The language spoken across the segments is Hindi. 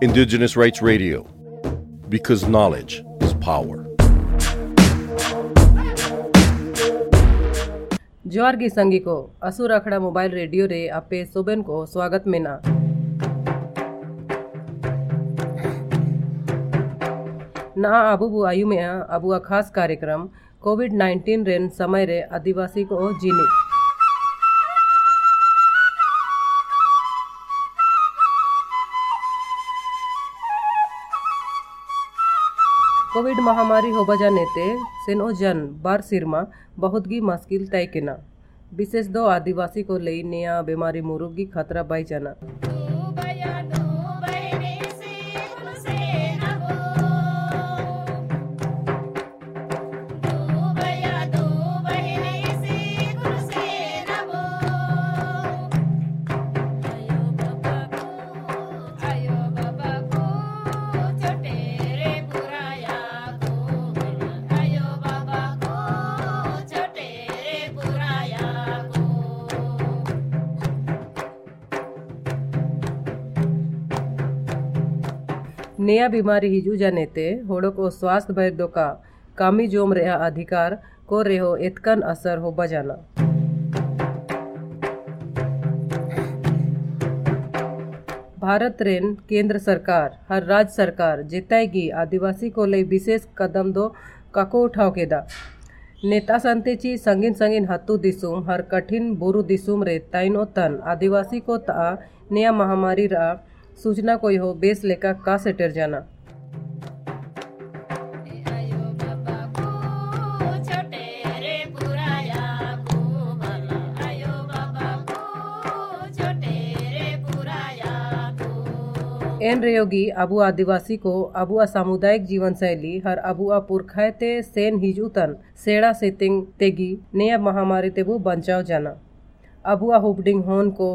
Indigenous Rights Radio, because knowledge is power. जोहार गी संगी को असुर अखड़ा मोबाइल रेडियो रे आपे सोबेन को स्वागत मेना। ना अबू बु आयु में अबू आ खास कार्यक्रम कोविड 19 रेन समय रे आदिवासी को जीनी। कोविड महामारी हो बजा नेते सेनो जन बार सिरमा बहुत गी मुश्किल तय केना। विशेष दो आदिवासी को लई नया बीमारी मुरुगी खतरा बाई जाना। नया बीमारी हिजू जानेते होड़ो को स्वास्थ्य वैद्यो का कामी जोम रहा अधिकार को रेहो एतकन असर हो बजाना भारत रेन केंद्र सरकार हर राज्य सरकार जिताएगी आदिवासी को ले विशेष कदम दो काको उठाव केदा नेता संतेची संगिन संगिन हत्तु दिसुम हर कठिन बुरु दिसुम रे ताइनो तन आदिवासी को ता नया महामारी रा सूचना कोई हो, बेस लेका का सेटर जाना। एन रेयोगी अबुआ आदिवासी को अबुआ सामुदायिक जीवन शैली, हर अबुआ पुरखायते सेन हिजुतन सेड़ा सेतिंग तेगी नया महामारी तेबु बचाव जाना। अबुआ हुबडिंग होन को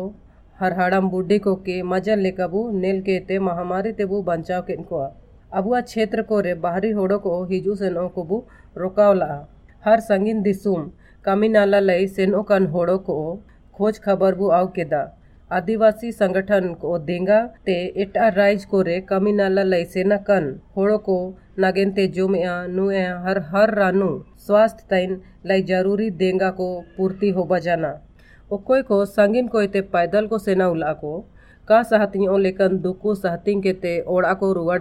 हर हड़म बुढ़ी को के मजन लेकबु नेल के ते महामारी तेबु बचाव के को अबुआ क्षेत्र को रे बाहरी होड़ो को हिजू सेनो को बु रोकावला हर संगीन दिसुम कमी नाला लई सेनो कन होड़ो को खोज खबर बु आव केदा आदिवासी संगठन को देंगा ते इटा राइज को रे कमी नाला लई सेना कन होड़ो को नागेन ते जुमिया नुए हर हर रानू स्वास्थ्य तैन लई ज़रूरी देंगा को पूर्ति हो बजाना ओकोय को संगिन को इते पैदल को सेना उला को। का सहतियों लेकन दुकु सहतिंग के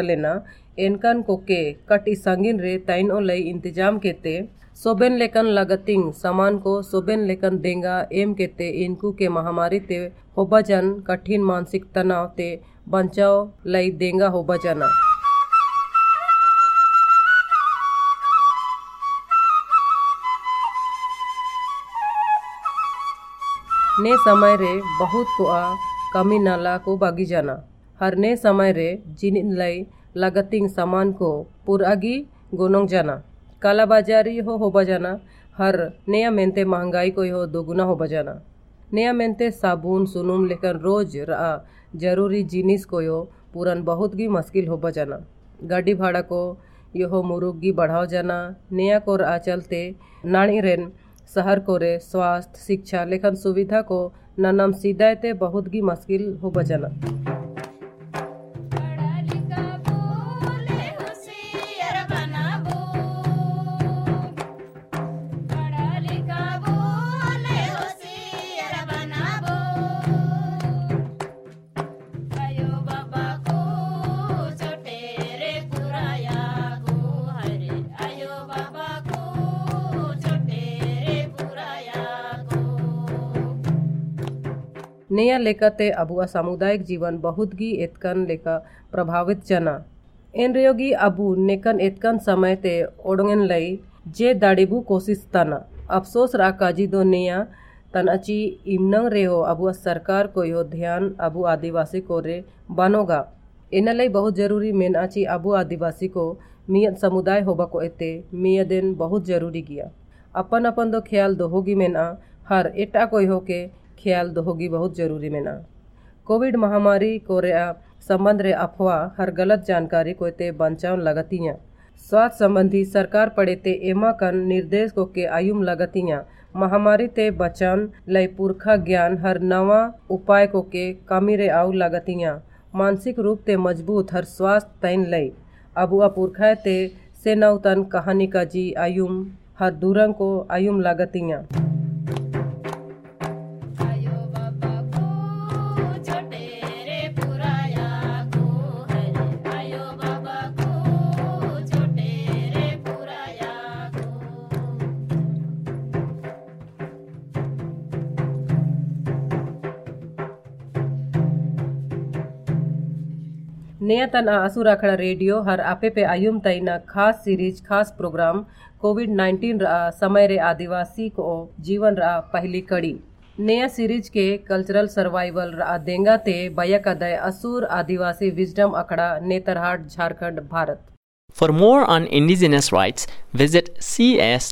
लेना। एनकन को के कटी संगिन रे तैन ओ लई इंतज़ाम के ते। सोबेन लेकन लगतिंग सामान को, सोबेन लेकन देंगा एम के इनको के महामारी ते होबजन कठिन मानसिक तनाव ते बचाव लई देंगा होबजना ने समय रे बहुत को आ कमी नाला को बागी जाना। हर ने समय रे जिन लई लगतिंग सामान को पुरागी गोनोंग जाना। काला बाजारी हो हो बजाना हर नया मेनते महँगाई को हो दोगुना हो बजाना नया मेनते साबुन, सुनुम लेकर रोज रा ज़रूरी जिनिस को यो पूरन बहुत गी मुश्किल हो बजाना गाड़ी भाड़ा को यो मुरुगी बढ़ाओ जाना। नया को रा चलते नाणी रेन शहर को रे, स्वास्थ्य, शिक्षा, लेखन सुविधा को ननम सीधाते बहुत ही मुश्किल हो बजाना। नया लेकते अबुआ सामुदायिक जीवन बहुत गी एतकन लेका प्रभावित जना। एन रेयोगी अबु नेकन एतकन समय ते ओडोंगन लई जे दाड़ीबु कोशिश तना। अफसोस रा काजी दो नया तन अची इमनंग रेहो अबुआ सरकार को यो ध्यान अबु आदिवासी को रे बनोगा। इन लई बहुत ज़रूरी मेन आची अबु आदिवासी को मियत समुदाय होबा को एते मिया दिन बहुत ज़रूरी गिया। अपन अपन दो ख्याल दोहोगी मेना हर एटा कोई हो के ख्याल दोहोगी बहुत ज़रूरी मेना। कोविड महामारी को संबंध रे अफवाह, हर गलत जानकारी को ते बचाव लगतियाँ स्वास्थ्य संबंधी सरकार पड़े ते एमा कन निर्देश को के आयुम लगतियाँ महामारी ते बचन लय पुरखा ज्ञान हर नवा उपाय को के कमी रे आउ लगतियाँ मानसिक रूप ते मज़बूत हर स्वास्थ्य तैन लय अबुआ पुरखा ते से नवतन कहानी का जी आयुम, हर दूरंग को आयुम लगतियाँ असुर अखड़ा रेडियो हर आपे पे आयुम तईना खास सीरीज़ खास प्रोग्राम कोविड 19 रहा समय रे आदिवासी को जीवन रहा पहली कड़ी नया सीरीज़ के कल्चरल सर्वाइवल रहा देंगा ते बयक अदय असुर आदिवासी wisdom अखड़ा Netarhat Jharkhand Bharat For more on indigenous rights, visit cs.org/rights.